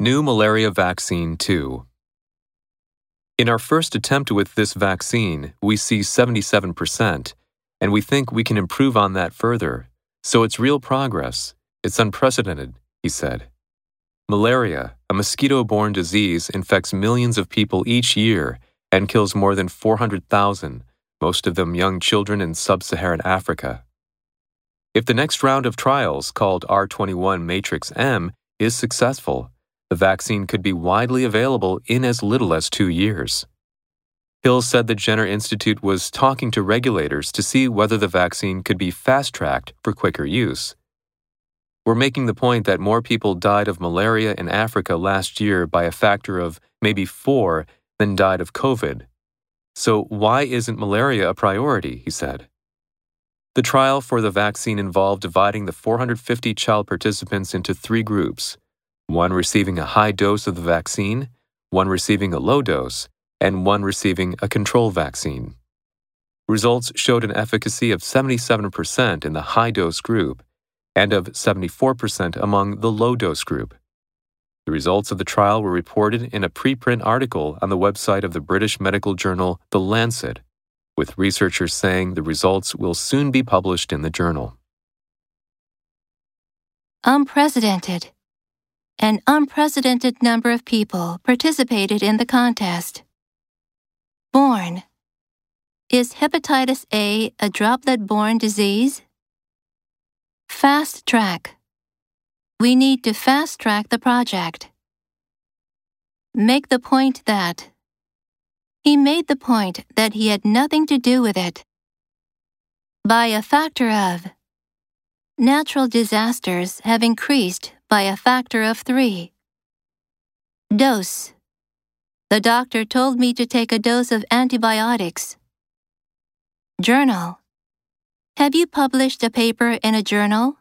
New malaria vaccine 2. In our first attempt with this vaccine, we see 77%, and we think we can improve on that further. So it's real progress. It's unprecedented, he said. Malaria, a mosquito borne disease, infects millions of people each year and kills more than 400,000, most of them young children in sub Saharan Africa. If the next round of trials, called R21 Matrix M, is successful, the vaccine could be widely available in as little as two years. Hill said the Jenner Institute was talking to regulators to see whether the vaccine could be fast tracked for quicker use. We're making the point that more people died of malaria in Africa last year by a factor of maybe four than died of COVID. So, why isn't malaria a priority? he said. The trial for the vaccine involved dividing the 450 child participants into three groups one receiving a high dose of the vaccine, one receiving a low dose, and one receiving a control vaccine. Results showed an efficacy of 77% in the high dose group and of 74% among the low dose group. The results of the trial were reported in a preprint article on the website of the British medical journal The Lancet, with researchers saying the results will soon be published in the journal. Unprecedented. An unprecedented number of people participated in the contest. Born. Is hepatitis A a droplet borne disease? Fast track. We need to fast track the project. Make the point that. He made the point that he had nothing to do with it. By a factor of. Natural disasters have increased by a factor of three. Dose. The doctor told me to take a dose of antibiotics. Journal. Have you published a paper in a journal?